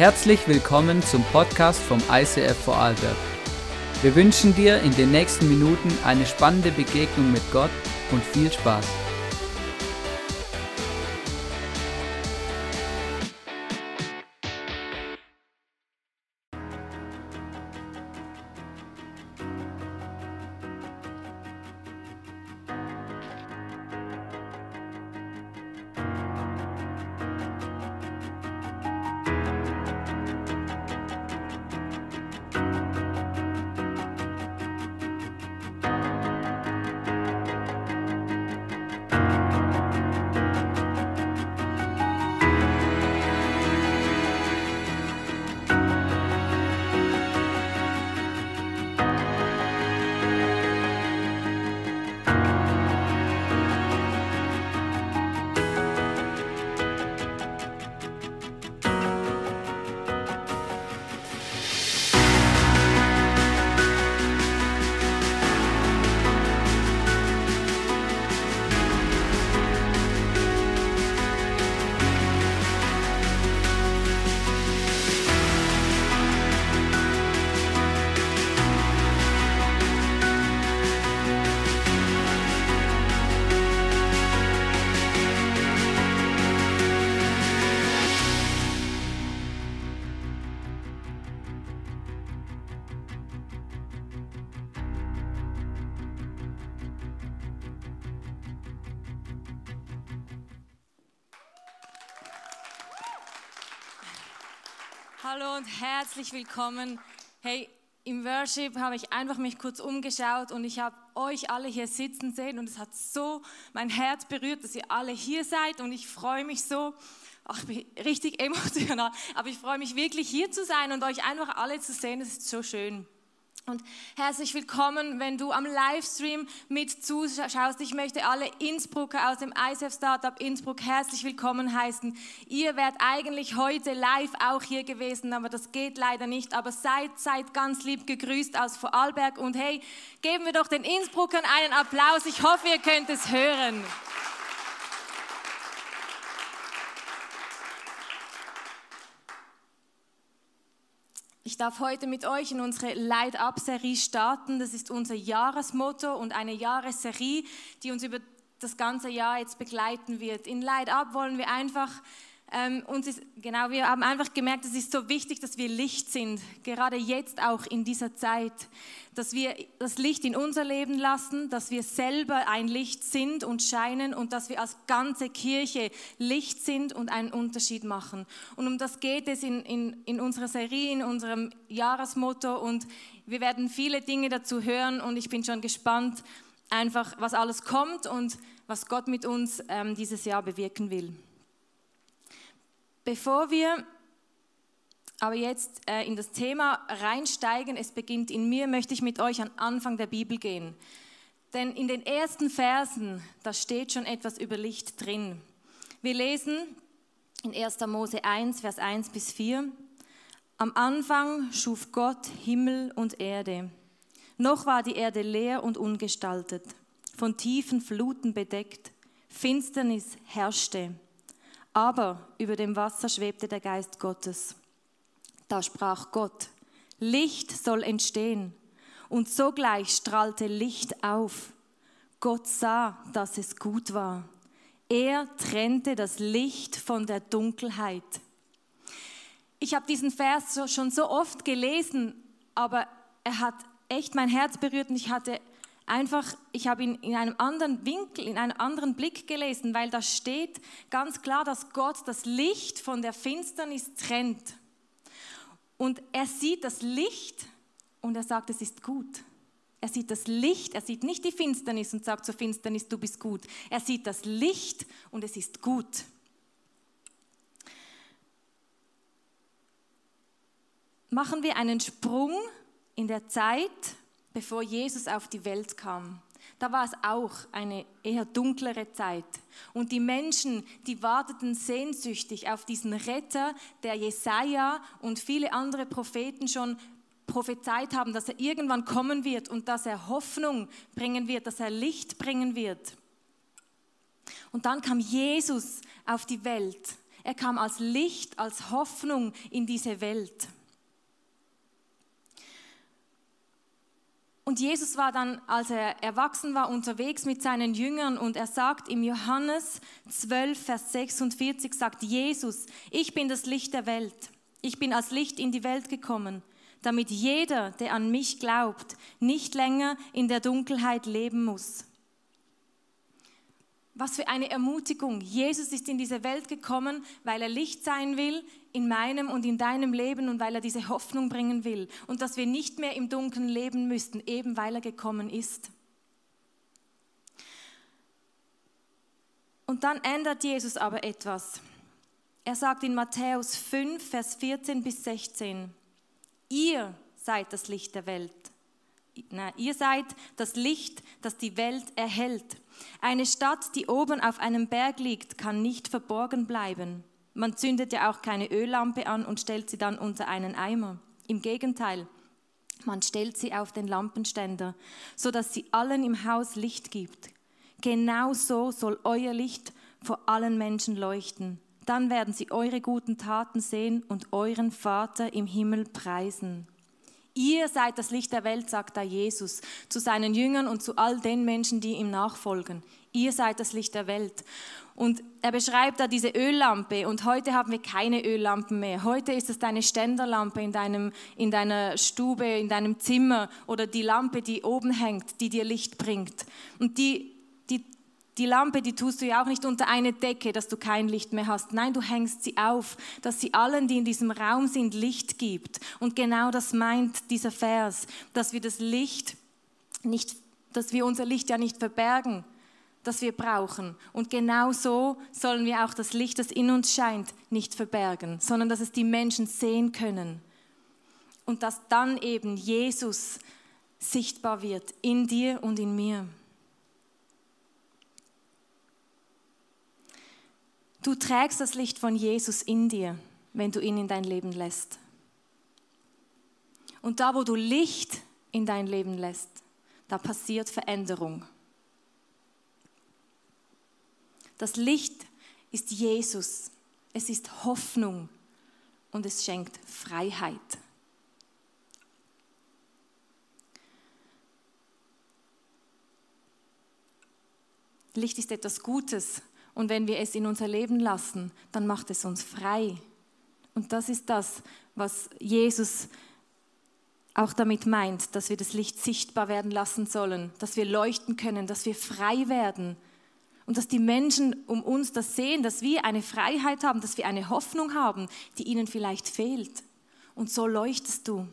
Herzlich willkommen zum Podcast vom ICF Vorarlberg. Wir wünschen dir in den nächsten Minuten eine spannende Begegnung mit Gott und viel Spaß. Herzlich willkommen. Hey, im Worship habe ich einfach mich kurz umgeschaut und ich habe euch alle hier sitzen sehen und es hat so mein Herz berührt, dass ihr alle hier seid und ich freue mich so. Ach, ich bin richtig emotional, aber ich freue mich wirklich hier zu sein und euch einfach alle zu sehen. Das ist so schön. Und herzlich willkommen, wenn du am Livestream mit zuschaust. Ich möchte alle Innsbrucker aus dem ISF Startup Innsbruck herzlich willkommen heißen. Ihr wärt eigentlich heute live auch hier gewesen, aber das geht leider nicht. Aber seid, seid ganz lieb gegrüßt aus Vorarlberg. Und hey, geben wir doch den Innsbruckern einen Applaus. Ich hoffe, ihr könnt es hören. Ich darf heute mit euch in unsere Light Up Serie starten. Das ist unser Jahresmotto und eine Jahresserie, die uns über das ganze Jahr jetzt begleiten wird. In Light Up wollen wir einfach ähm, uns ist, genau, wir haben einfach gemerkt, es ist so wichtig, dass wir Licht sind, gerade jetzt auch in dieser Zeit, dass wir das Licht in unser Leben lassen, dass wir selber ein Licht sind und scheinen und dass wir als ganze Kirche Licht sind und einen Unterschied machen. Und um das geht es in, in, in unserer Serie, in unserem Jahresmotto und wir werden viele Dinge dazu hören und ich bin schon gespannt, einfach was alles kommt und was Gott mit uns ähm, dieses Jahr bewirken will. Bevor wir aber jetzt äh, in das Thema reinsteigen, es beginnt in mir, möchte ich mit euch an Anfang der Bibel gehen. Denn in den ersten Versen, da steht schon etwas über Licht drin. Wir lesen in 1. Mose 1, Vers 1 bis 4. Am Anfang schuf Gott Himmel und Erde. Noch war die Erde leer und ungestaltet, von tiefen Fluten bedeckt. Finsternis herrschte aber über dem Wasser schwebte der Geist Gottes. Da sprach Gott, Licht soll entstehen. Und sogleich strahlte Licht auf. Gott sah, dass es gut war. Er trennte das Licht von der Dunkelheit. Ich habe diesen Vers schon so oft gelesen, aber er hat echt mein Herz berührt und ich hatte einfach, ich habe ihn in einem anderen Winkel, in einem anderen Blick gelesen, weil da steht ganz klar, dass Gott das Licht von der Finsternis trennt. Und er sieht das Licht und er sagt, es ist gut. Er sieht das Licht, er sieht nicht die Finsternis und sagt zur Finsternis, du bist gut. Er sieht das Licht und es ist gut. Machen wir einen Sprung in der Zeit bevor Jesus auf die Welt kam. Da war es auch eine eher dunklere Zeit. Und die Menschen, die warteten sehnsüchtig auf diesen Retter, der Jesaja und viele andere Propheten schon prophezeit haben, dass er irgendwann kommen wird und dass er Hoffnung bringen wird, dass er Licht bringen wird. Und dann kam Jesus auf die Welt. Er kam als Licht, als Hoffnung in diese Welt. Und Jesus war dann, als er erwachsen war, unterwegs mit seinen Jüngern und er sagt im Johannes 12, Vers 46, sagt Jesus, ich bin das Licht der Welt. Ich bin als Licht in die Welt gekommen, damit jeder, der an mich glaubt, nicht länger in der Dunkelheit leben muss. Was für eine Ermutigung. Jesus ist in diese Welt gekommen, weil er Licht sein will in meinem und in deinem Leben und weil er diese Hoffnung bringen will. Und dass wir nicht mehr im Dunkeln leben müssten, eben weil er gekommen ist. Und dann ändert Jesus aber etwas. Er sagt in Matthäus 5, Vers 14 bis 16, ihr seid das Licht der Welt. Na, ihr seid das Licht, das die Welt erhält. Eine Stadt, die oben auf einem Berg liegt, kann nicht verborgen bleiben. Man zündet ja auch keine Öllampe an und stellt sie dann unter einen Eimer. Im Gegenteil, man stellt sie auf den Lampenständer, so dass sie allen im Haus Licht gibt. Genau so soll euer Licht vor allen Menschen leuchten. Dann werden sie eure guten Taten sehen und euren Vater im Himmel preisen. Ihr seid das Licht der Welt, sagt da Jesus zu seinen Jüngern und zu all den Menschen, die ihm nachfolgen. Ihr seid das Licht der Welt. Und er beschreibt da diese Öllampe und heute haben wir keine Öllampen mehr. Heute ist es deine Ständerlampe in, deinem, in deiner Stube, in deinem Zimmer oder die Lampe, die oben hängt, die dir Licht bringt. Und die die Lampe, die tust du ja auch nicht unter eine Decke, dass du kein Licht mehr hast. Nein, du hängst sie auf, dass sie allen, die in diesem Raum sind, Licht gibt. Und genau das meint dieser Vers, dass wir das Licht nicht, dass wir unser Licht ja nicht verbergen, das wir brauchen. Und genau so sollen wir auch das Licht, das in uns scheint, nicht verbergen, sondern dass es die Menschen sehen können. Und dass dann eben Jesus sichtbar wird in dir und in mir. Du trägst das Licht von Jesus in dir, wenn du ihn in dein Leben lässt. Und da, wo du Licht in dein Leben lässt, da passiert Veränderung. Das Licht ist Jesus, es ist Hoffnung und es schenkt Freiheit. Licht ist etwas Gutes, und wenn wir es in unser Leben lassen, dann macht es uns frei. Und das ist das, was Jesus auch damit meint, dass wir das Licht sichtbar werden lassen sollen, dass wir leuchten können, dass wir frei werden und dass die Menschen um uns das sehen, dass wir eine Freiheit haben, dass wir eine Hoffnung haben, die ihnen vielleicht fehlt. Und so leuchtest du.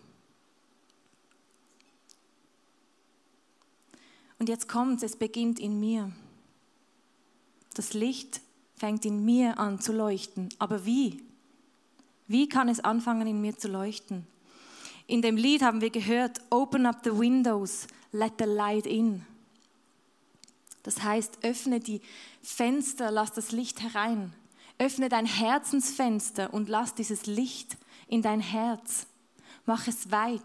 Und jetzt kommt es, beginnt in mir. Das Licht fängt in mir an zu leuchten. Aber wie? Wie kann es anfangen, in mir zu leuchten? In dem Lied haben wir gehört, Open up the windows, let the light in. Das heißt, öffne die Fenster, lass das Licht herein. Öffne dein Herzensfenster und lass dieses Licht in dein Herz. Mach es weit.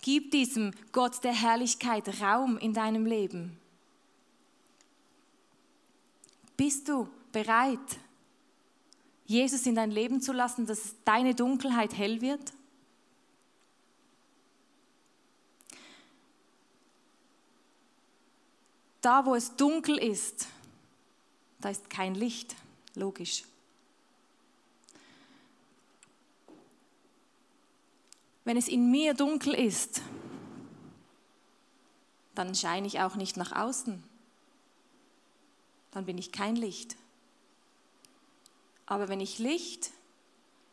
Gib diesem Gott der Herrlichkeit Raum in deinem Leben. Bist du bereit, Jesus in dein Leben zu lassen, dass deine Dunkelheit hell wird? Da, wo es dunkel ist, da ist kein Licht, logisch. Wenn es in mir dunkel ist, dann scheine ich auch nicht nach außen dann bin ich kein Licht. Aber wenn ich Licht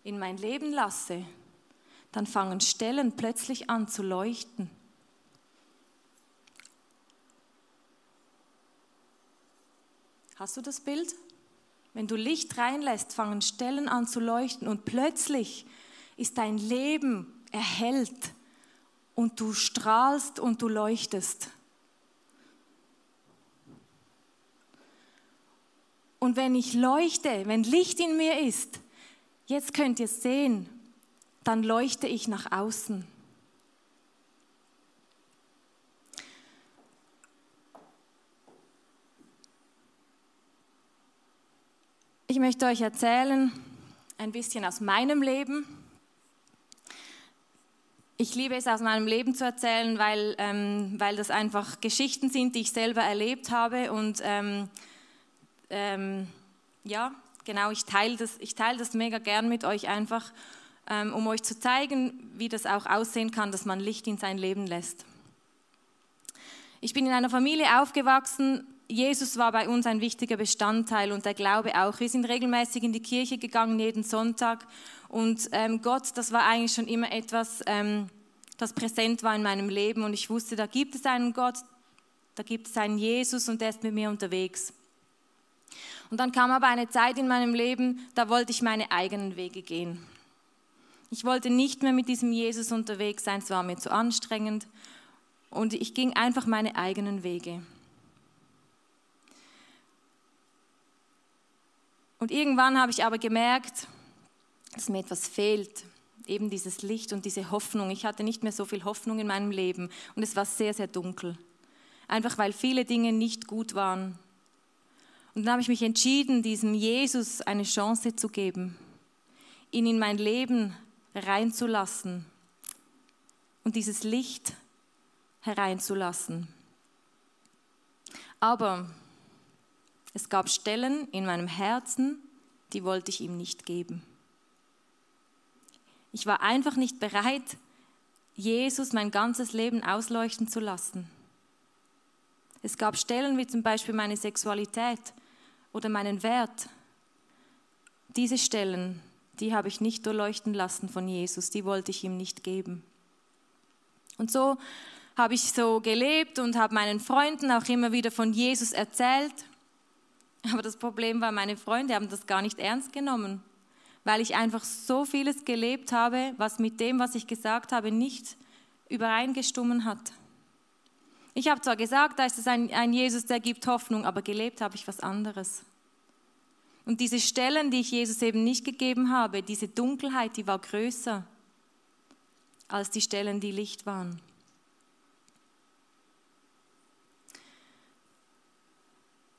in mein Leben lasse, dann fangen Stellen plötzlich an zu leuchten. Hast du das Bild? Wenn du Licht reinlässt, fangen Stellen an zu leuchten und plötzlich ist dein Leben erhellt und du strahlst und du leuchtest. Und wenn ich leuchte, wenn Licht in mir ist, jetzt könnt ihr sehen, dann leuchte ich nach außen. Ich möchte euch erzählen, ein bisschen aus meinem Leben. Ich liebe es, aus meinem Leben zu erzählen, weil, ähm, weil das einfach Geschichten sind, die ich selber erlebt habe. Und ähm, ähm, ja, genau, ich teile das, ich das mega gern mit euch einfach, ähm, um euch zu zeigen, wie das auch aussehen kann, dass man Licht in sein Leben lässt. Ich bin in einer Familie aufgewachsen. Jesus war bei uns ein wichtiger Bestandteil und der Glaube auch. Wir sind regelmäßig in die Kirche gegangen, jeden Sonntag. Und ähm, Gott, das war eigentlich schon immer etwas, ähm, das präsent war in meinem Leben. Und ich wusste, da gibt es einen Gott, da gibt es einen Jesus und der ist mit mir unterwegs. Und dann kam aber eine Zeit in meinem Leben, da wollte ich meine eigenen Wege gehen. Ich wollte nicht mehr mit diesem Jesus unterwegs sein, es war mir zu anstrengend. Und ich ging einfach meine eigenen Wege. Und irgendwann habe ich aber gemerkt, dass mir etwas fehlt. Eben dieses Licht und diese Hoffnung. Ich hatte nicht mehr so viel Hoffnung in meinem Leben und es war sehr, sehr dunkel. Einfach weil viele Dinge nicht gut waren. Und dann habe ich mich entschieden, diesem Jesus eine Chance zu geben, ihn in mein Leben reinzulassen und dieses Licht hereinzulassen. Aber es gab Stellen in meinem Herzen, die wollte ich ihm nicht geben. Ich war einfach nicht bereit, Jesus mein ganzes Leben ausleuchten zu lassen. Es gab Stellen wie zum Beispiel meine Sexualität oder meinen Wert. Diese Stellen, die habe ich nicht durchleuchten lassen von Jesus, die wollte ich ihm nicht geben. Und so habe ich so gelebt und habe meinen Freunden auch immer wieder von Jesus erzählt. Aber das Problem war, meine Freunde haben das gar nicht ernst genommen, weil ich einfach so vieles gelebt habe, was mit dem, was ich gesagt habe, nicht übereingestimmt hat. Ich habe zwar gesagt, da ist es ein, ein Jesus, der gibt Hoffnung, aber gelebt habe ich was anderes. Und diese Stellen, die ich Jesus eben nicht gegeben habe, diese Dunkelheit, die war größer als die Stellen, die Licht waren.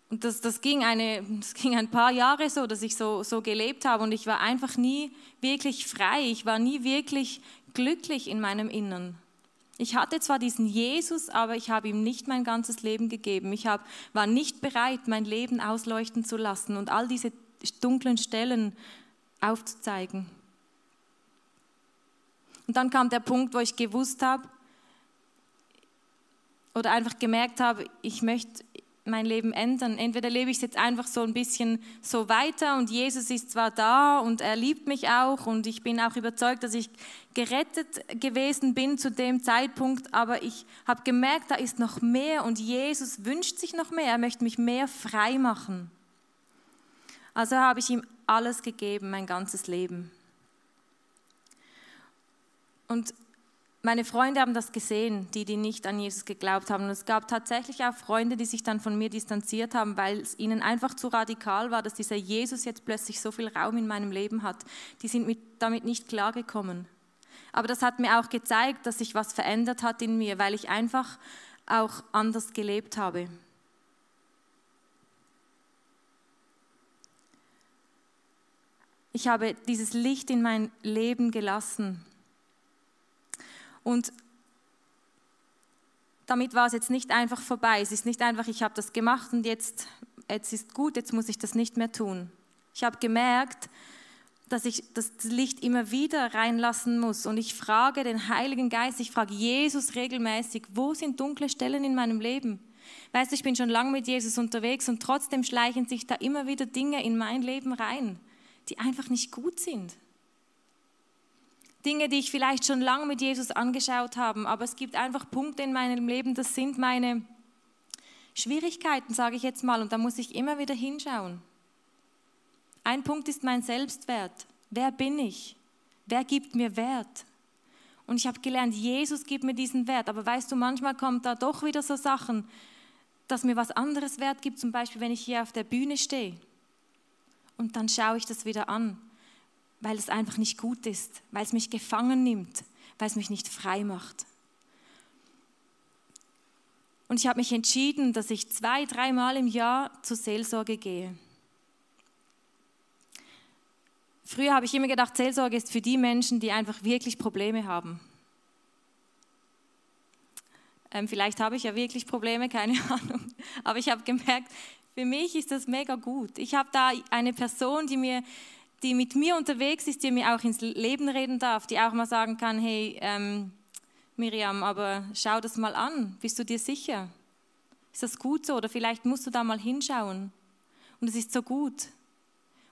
Und das, das, ging eine, das ging ein paar Jahre so, dass ich so, so gelebt habe und ich war einfach nie wirklich frei, ich war nie wirklich glücklich in meinem Innern. Ich hatte zwar diesen Jesus, aber ich habe ihm nicht mein ganzes Leben gegeben. Ich hab, war nicht bereit, mein Leben ausleuchten zu lassen und all diese dunklen Stellen aufzuzeigen. Und dann kam der Punkt, wo ich gewusst habe oder einfach gemerkt habe, ich möchte, mein Leben ändern. Entweder lebe ich es jetzt einfach so ein bisschen so weiter und Jesus ist zwar da und er liebt mich auch und ich bin auch überzeugt, dass ich gerettet gewesen bin zu dem Zeitpunkt, aber ich habe gemerkt, da ist noch mehr und Jesus wünscht sich noch mehr. Er möchte mich mehr frei machen. Also habe ich ihm alles gegeben, mein ganzes Leben. Und meine Freunde haben das gesehen, die, die nicht an Jesus geglaubt haben. Und es gab tatsächlich auch Freunde, die sich dann von mir distanziert haben, weil es ihnen einfach zu radikal war, dass dieser Jesus jetzt plötzlich so viel Raum in meinem Leben hat. Die sind mit, damit nicht klargekommen. Aber das hat mir auch gezeigt, dass sich was verändert hat in mir, weil ich einfach auch anders gelebt habe. Ich habe dieses Licht in mein Leben gelassen und damit war es jetzt nicht einfach vorbei. Es ist nicht einfach, ich habe das gemacht und jetzt, jetzt ist gut, jetzt muss ich das nicht mehr tun. Ich habe gemerkt, dass ich das Licht immer wieder reinlassen muss. Und ich frage den Heiligen Geist, ich frage Jesus regelmäßig, wo sind dunkle Stellen in meinem Leben? Weißt du, ich bin schon lange mit Jesus unterwegs und trotzdem schleichen sich da immer wieder Dinge in mein Leben rein, die einfach nicht gut sind. Dinge, die ich vielleicht schon lange mit Jesus angeschaut habe, aber es gibt einfach Punkte in meinem Leben, das sind meine Schwierigkeiten, sage ich jetzt mal, und da muss ich immer wieder hinschauen. Ein Punkt ist mein Selbstwert. Wer bin ich? Wer gibt mir Wert? Und ich habe gelernt, Jesus gibt mir diesen Wert. Aber weißt du, manchmal kommt da doch wieder so Sachen, dass mir was anderes Wert gibt. Zum Beispiel, wenn ich hier auf der Bühne stehe. Und dann schaue ich das wieder an weil es einfach nicht gut ist, weil es mich gefangen nimmt, weil es mich nicht frei macht. Und ich habe mich entschieden, dass ich zwei, dreimal im Jahr zur Seelsorge gehe. Früher habe ich immer gedacht, Seelsorge ist für die Menschen, die einfach wirklich Probleme haben. Ähm, vielleicht habe ich ja wirklich Probleme, keine Ahnung. Aber ich habe gemerkt, für mich ist das mega gut. Ich habe da eine Person, die, mir, die mit mir unterwegs ist, die mir auch ins Leben reden darf, die auch mal sagen kann, hey ähm, Miriam, aber schau das mal an, bist du dir sicher? Ist das gut so? Oder vielleicht musst du da mal hinschauen. Und es ist so gut.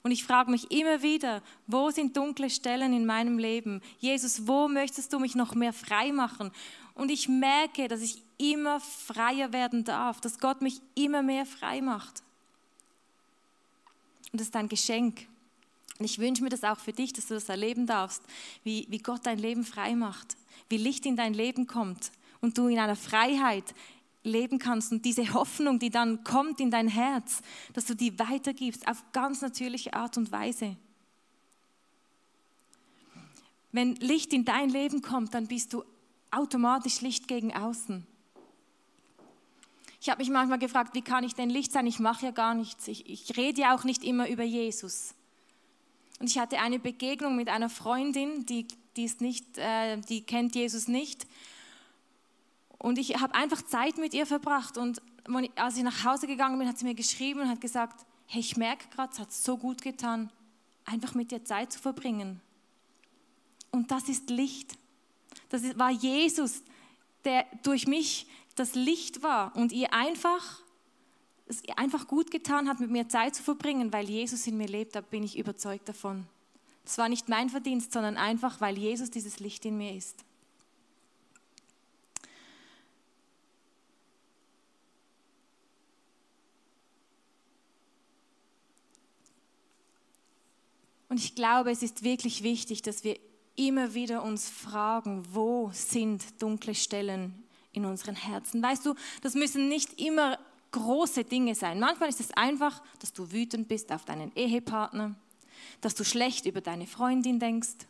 Und ich frage mich immer wieder, wo sind dunkle Stellen in meinem Leben? Jesus, wo möchtest du mich noch mehr frei machen? Und ich merke, dass ich immer freier werden darf, dass Gott mich immer mehr frei macht. Und das ist ein Geschenk. Und ich wünsche mir das auch für dich, dass du das erleben darfst, wie, wie Gott dein Leben frei macht, wie Licht in dein Leben kommt und du in einer Freiheit leben kannst und diese Hoffnung, die dann kommt in dein Herz, dass du die weitergibst auf ganz natürliche Art und Weise. Wenn Licht in dein Leben kommt, dann bist du automatisch Licht gegen außen. Ich habe mich manchmal gefragt, wie kann ich denn Licht sein? Ich mache ja gar nichts. Ich, ich rede ja auch nicht immer über Jesus. Und ich hatte eine Begegnung mit einer Freundin, die, die, ist nicht, äh, die kennt Jesus nicht. Und ich habe einfach Zeit mit ihr verbracht. Und als ich nach Hause gegangen bin, hat sie mir geschrieben und hat gesagt, hey, ich merke gerade, es hat so gut getan, einfach mit dir Zeit zu verbringen. Und das ist Licht. Das war Jesus, der durch mich das Licht war und ihr einfach, es einfach gut getan hat, mit mir Zeit zu verbringen, weil Jesus in mir lebt, da bin ich überzeugt davon. Das war nicht mein Verdienst, sondern einfach, weil Jesus dieses Licht in mir ist. Und ich glaube, es ist wirklich wichtig, dass wir immer wieder uns fragen, wo sind dunkle Stellen in unseren Herzen? Weißt du, das müssen nicht immer große Dinge sein. Manchmal ist es einfach, dass du wütend bist auf deinen Ehepartner, dass du schlecht über deine Freundin denkst,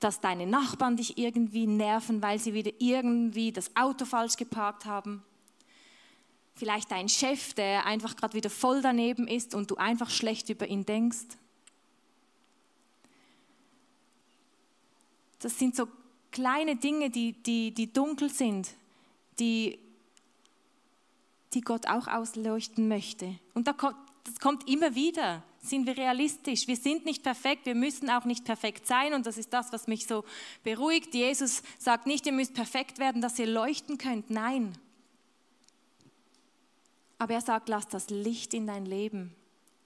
dass deine Nachbarn dich irgendwie nerven, weil sie wieder irgendwie das Auto falsch geparkt haben. Vielleicht dein Chef, der einfach gerade wieder voll daneben ist und du einfach schlecht über ihn denkst. Das sind so kleine Dinge, die, die, die dunkel sind, die, die Gott auch ausleuchten möchte. Und das kommt immer wieder. Sind wir realistisch? Wir sind nicht perfekt, wir müssen auch nicht perfekt sein. Und das ist das, was mich so beruhigt. Jesus sagt nicht, ihr müsst perfekt werden, dass ihr leuchten könnt. Nein. Aber er sagt, lass das Licht in dein Leben.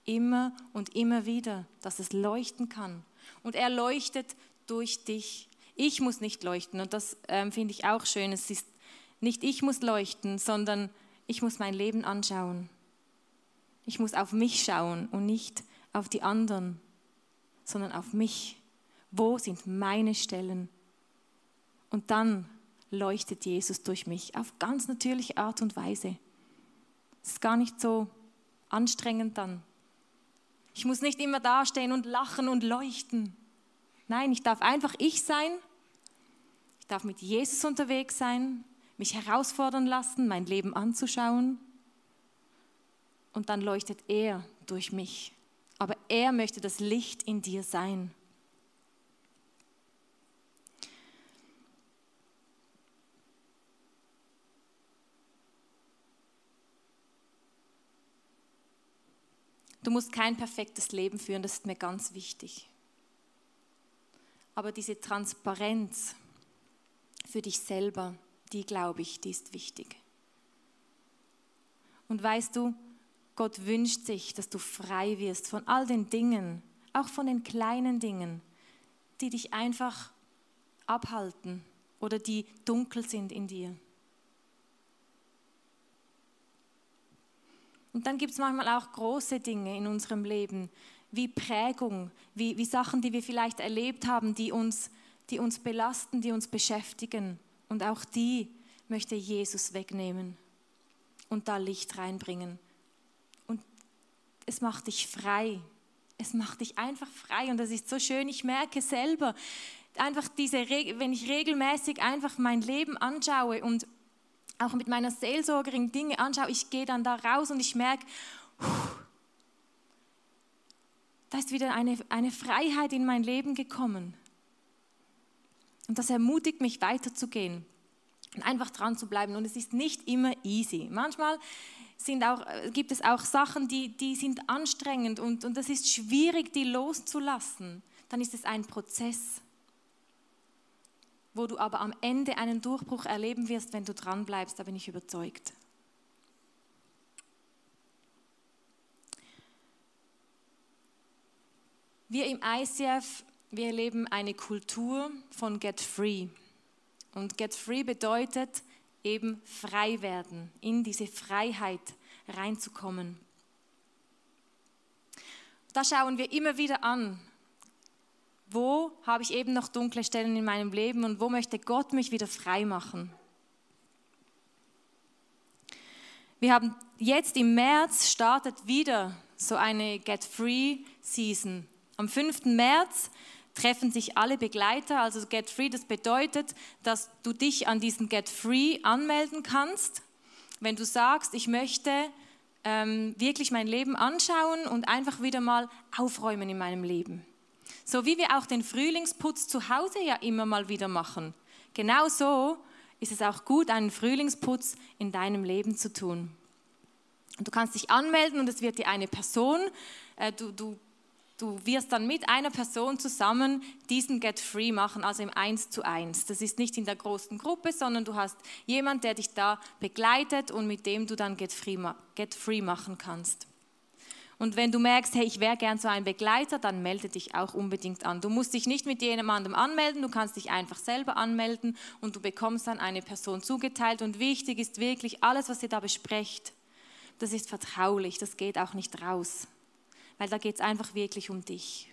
Immer und immer wieder, dass es leuchten kann. Und er leuchtet durch dich. Ich muss nicht leuchten und das ähm, finde ich auch schön. Es ist nicht ich muss leuchten, sondern ich muss mein Leben anschauen. Ich muss auf mich schauen und nicht auf die anderen, sondern auf mich. Wo sind meine Stellen? Und dann leuchtet Jesus durch mich auf ganz natürliche Art und Weise. Es ist gar nicht so anstrengend dann. Ich muss nicht immer dastehen und lachen und leuchten. Nein, ich darf einfach ich sein darf mit Jesus unterwegs sein, mich herausfordern lassen, mein Leben anzuschauen. Und dann leuchtet er durch mich. Aber er möchte das Licht in dir sein. Du musst kein perfektes Leben führen, das ist mir ganz wichtig. Aber diese Transparenz, für dich selber, die glaube ich, die ist wichtig. Und weißt du, Gott wünscht sich, dass du frei wirst von all den Dingen, auch von den kleinen Dingen, die dich einfach abhalten oder die dunkel sind in dir. Und dann gibt es manchmal auch große Dinge in unserem Leben, wie Prägung, wie, wie Sachen, die wir vielleicht erlebt haben, die uns die uns belasten, die uns beschäftigen. Und auch die möchte Jesus wegnehmen und da Licht reinbringen. Und es macht dich frei. Es macht dich einfach frei und das ist so schön. Ich merke selber, einfach diese, wenn ich regelmäßig einfach mein Leben anschaue und auch mit meiner Seelsorgerin Dinge anschaue, ich gehe dann da raus und ich merke, da ist wieder eine, eine Freiheit in mein Leben gekommen. Und das ermutigt mich weiterzugehen und einfach dran zu bleiben. Und es ist nicht immer easy. Manchmal sind auch, gibt es auch Sachen, die, die sind anstrengend und, und ist schwierig, die loszulassen. Dann ist es ein Prozess, wo du aber am Ende einen Durchbruch erleben wirst, wenn du dran bleibst, da bin ich überzeugt. Wir im ICF wir erleben eine Kultur von Get Free. Und Get Free bedeutet eben frei werden, in diese Freiheit reinzukommen. Da schauen wir immer wieder an, wo habe ich eben noch dunkle Stellen in meinem Leben und wo möchte Gott mich wieder frei machen. Wir haben jetzt im März startet wieder so eine Get Free Season. Am 5. März treffen sich alle Begleiter. Also Get Free, das bedeutet, dass du dich an diesen Get Free anmelden kannst. Wenn du sagst, ich möchte ähm, wirklich mein Leben anschauen und einfach wieder mal aufräumen in meinem Leben. So wie wir auch den Frühlingsputz zu Hause ja immer mal wieder machen. Genau so ist es auch gut, einen Frühlingsputz in deinem Leben zu tun. Und du kannst dich anmelden und es wird dir eine Person, äh, du, du Du wirst dann mit einer Person zusammen diesen Get Free machen, also im Eins zu eins. Das ist nicht in der großen Gruppe, sondern du hast jemand, der dich da begleitet und mit dem du dann Get Free, Get Free machen kannst. Und wenn du merkst, hey, ich wäre gern so ein Begleiter, dann melde dich auch unbedingt an. Du musst dich nicht mit jemandem anmelden, du kannst dich einfach selber anmelden und du bekommst dann eine Person zugeteilt. Und wichtig ist wirklich, alles, was ihr da besprecht, das ist vertraulich, das geht auch nicht raus weil da geht es einfach wirklich um dich.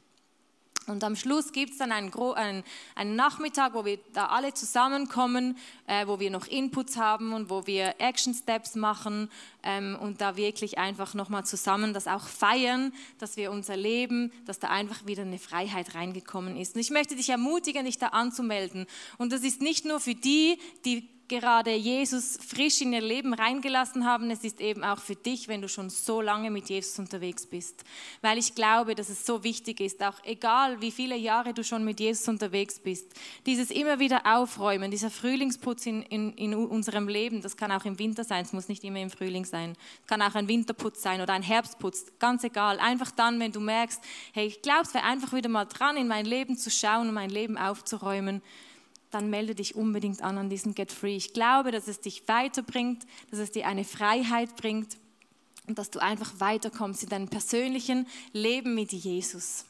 Und am Schluss gibt es dann einen, einen, einen, Nachmittag, wo wir da alle zusammenkommen, äh, wo wir noch Inputs haben und wo wir Action Steps machen ähm, und da wirklich einfach nochmal zusammen das auch feiern, dass wir unser Leben, dass da einfach wieder eine Freiheit reingekommen ist. Und ich möchte dich ermutigen, dich da anzumelden. Und das ist nicht nur für die, die gerade Jesus frisch in ihr Leben reingelassen haben, es ist eben auch für dich, wenn du schon so lange mit Jesus unterwegs bist. Weil ich glaube, dass es so wichtig ist, auch egal wie viele Jahre du schon mit Jesus unterwegs bist, dieses immer wieder aufräumen, dieser Frühlingsputz in, in, in unserem Leben, das kann auch im Winter sein, es muss nicht immer im Frühling sein, es kann auch ein Winterputz sein oder ein Herbstputz, ganz egal. Einfach dann, wenn du merkst, hey, ich glaube, es wäre einfach wieder mal dran, in mein Leben zu schauen und mein Leben aufzuräumen dann melde dich unbedingt an an diesen Get Free. Ich glaube, dass es dich weiterbringt, dass es dir eine Freiheit bringt und dass du einfach weiterkommst in deinem persönlichen Leben mit Jesus.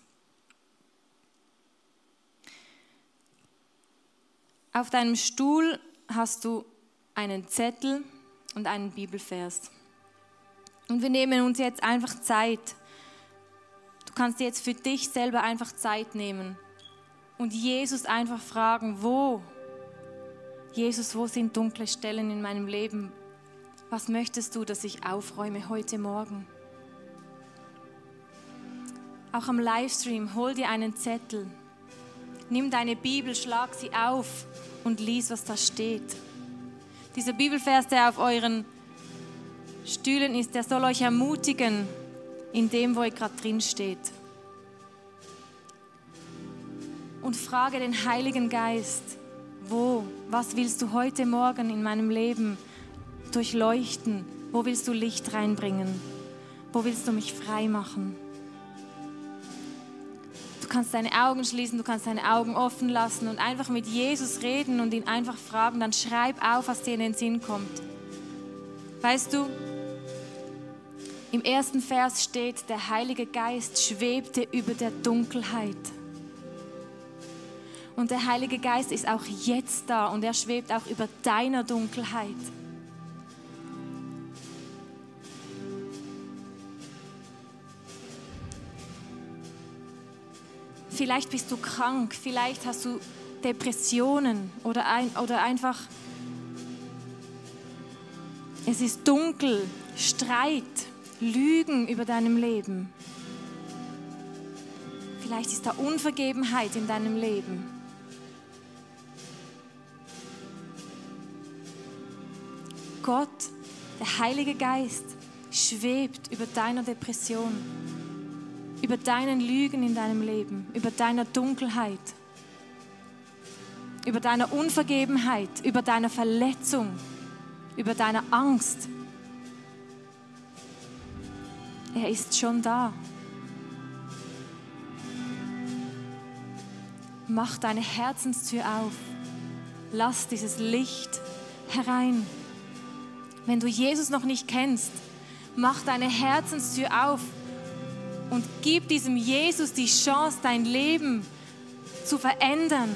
Auf deinem Stuhl hast du einen Zettel und einen Bibelvers. Und wir nehmen uns jetzt einfach Zeit. Du kannst jetzt für dich selber einfach Zeit nehmen und Jesus einfach fragen, wo? Jesus, wo sind dunkle Stellen in meinem Leben? Was möchtest du, dass ich aufräume heute Morgen? Auch am Livestream, hol dir einen Zettel. Nimm deine Bibel, schlag sie auf und lies, was da steht. Dieser Bibelvers, der auf euren Stühlen ist, der soll euch ermutigen in dem, wo ihr gerade drin steht. Und frage den Heiligen Geist, wo, was willst du heute Morgen in meinem Leben durchleuchten? Wo willst du Licht reinbringen? Wo willst du mich frei machen? Du kannst deine Augen schließen, du kannst deine Augen offen lassen und einfach mit Jesus reden und ihn einfach fragen. Dann schreib auf, was dir in den Sinn kommt. Weißt du, im ersten Vers steht, der Heilige Geist schwebte über der Dunkelheit. Und der Heilige Geist ist auch jetzt da und er schwebt auch über deiner Dunkelheit. Vielleicht bist du krank, vielleicht hast du Depressionen oder, ein, oder einfach, es ist dunkel, Streit, Lügen über deinem Leben. Vielleicht ist da Unvergebenheit in deinem Leben. Gott, der Heilige Geist, schwebt über deiner Depression, über deinen Lügen in deinem Leben, über deiner Dunkelheit, über deiner Unvergebenheit, über deiner Verletzung, über deiner Angst. Er ist schon da. Mach deine Herzenstür auf. Lass dieses Licht herein. Wenn du Jesus noch nicht kennst, mach deine Herzenstür auf und gib diesem Jesus die Chance, dein Leben zu verändern,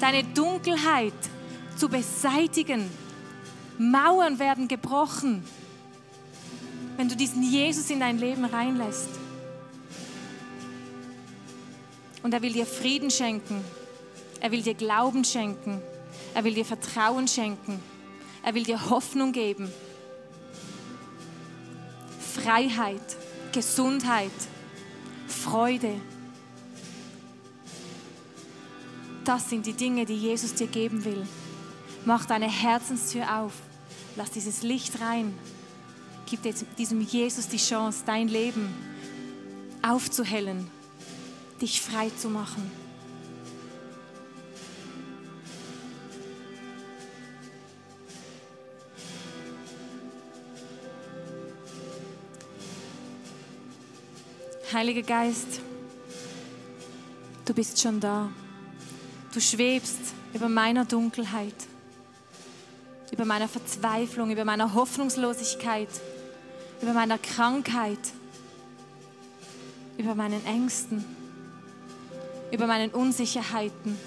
deine Dunkelheit zu beseitigen. Mauern werden gebrochen, wenn du diesen Jesus in dein Leben reinlässt. Und er will dir Frieden schenken. Er will dir Glauben schenken. Er will dir Vertrauen schenken. Er will dir Hoffnung geben. Freiheit, Gesundheit, Freude. Das sind die Dinge, die Jesus dir geben will. Mach deine Herzenstür auf. Lass dieses Licht rein. Gib diesem Jesus die Chance, dein Leben aufzuhellen, dich frei zu machen. Heiliger Geist, du bist schon da. Du schwebst über meiner Dunkelheit, über meiner Verzweiflung, über meiner Hoffnungslosigkeit, über meiner Krankheit, über meinen Ängsten, über meinen Unsicherheiten,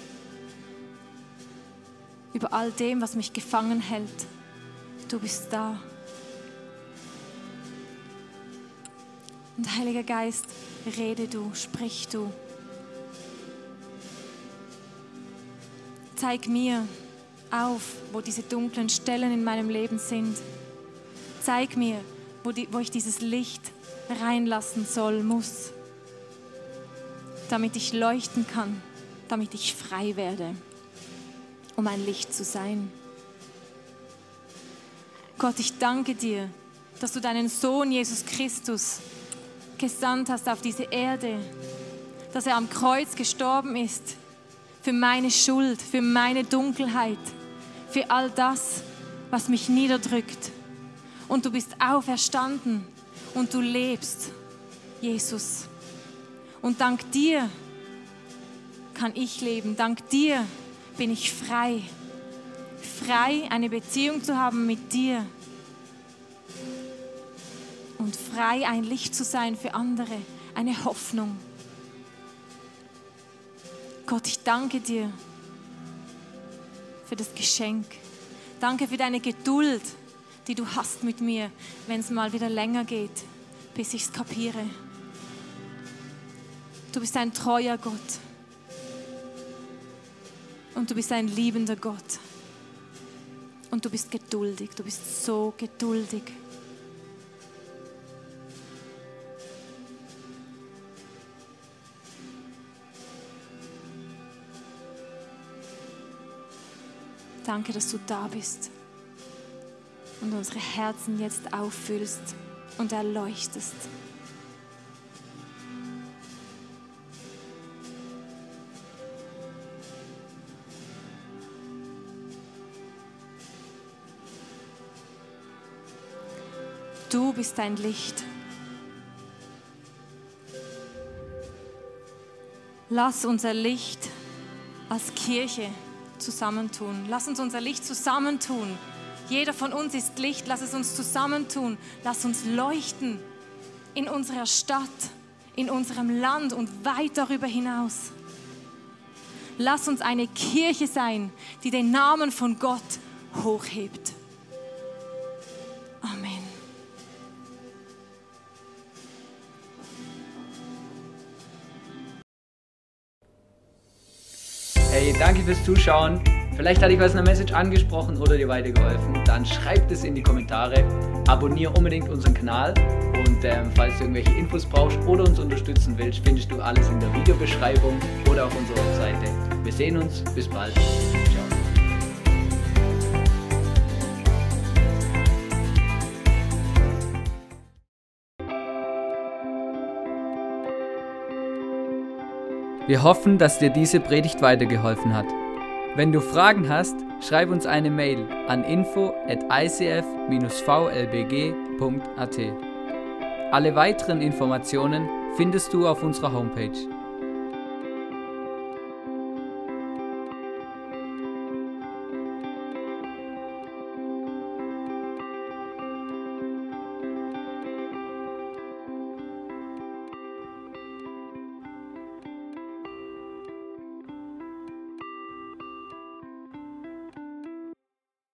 über all dem, was mich gefangen hält. Du bist da. Und Heiliger Geist, rede du, sprich du. Zeig mir auf, wo diese dunklen Stellen in meinem Leben sind. Zeig mir, wo, die, wo ich dieses Licht reinlassen soll, muss, damit ich leuchten kann, damit ich frei werde, um ein Licht zu sein. Gott, ich danke dir, dass du deinen Sohn Jesus Christus gesandt hast auf diese Erde, dass er am Kreuz gestorben ist für meine Schuld, für meine Dunkelheit, für all das, was mich niederdrückt. Und du bist auferstanden und du lebst, Jesus. Und dank dir kann ich leben, dank dir bin ich frei. Frei, eine Beziehung zu haben mit dir frei ein Licht zu sein für andere, eine Hoffnung. Gott, ich danke dir für das Geschenk. Danke für deine Geduld, die du hast mit mir, wenn es mal wieder länger geht, bis ich es kapiere. Du bist ein treuer Gott. Und du bist ein liebender Gott. Und du bist geduldig. Du bist so geduldig. Danke, dass du da bist und unsere Herzen jetzt auffüllst und erleuchtest. Du bist ein Licht. Lass unser Licht als Kirche zusammentun. Lass uns unser Licht zusammentun. Jeder von uns ist Licht. Lass es uns zusammentun. Lass uns leuchten in unserer Stadt, in unserem Land und weit darüber hinaus. Lass uns eine Kirche sein, die den Namen von Gott hochhebt. Danke fürs Zuschauen. Vielleicht hat dich was in der Message angesprochen oder dir weitergeholfen. Dann schreib es in die Kommentare. Abonniere unbedingt unseren Kanal. Und ähm, falls du irgendwelche Infos brauchst oder uns unterstützen willst, findest du alles in der Videobeschreibung oder auf unserer Webseite. Wir sehen uns. Bis bald. Ciao. Wir hoffen, dass dir diese Predigt weitergeholfen hat. Wenn du Fragen hast, schreib uns eine Mail an info at icf-vlbg.at. Alle weiteren Informationen findest du auf unserer Homepage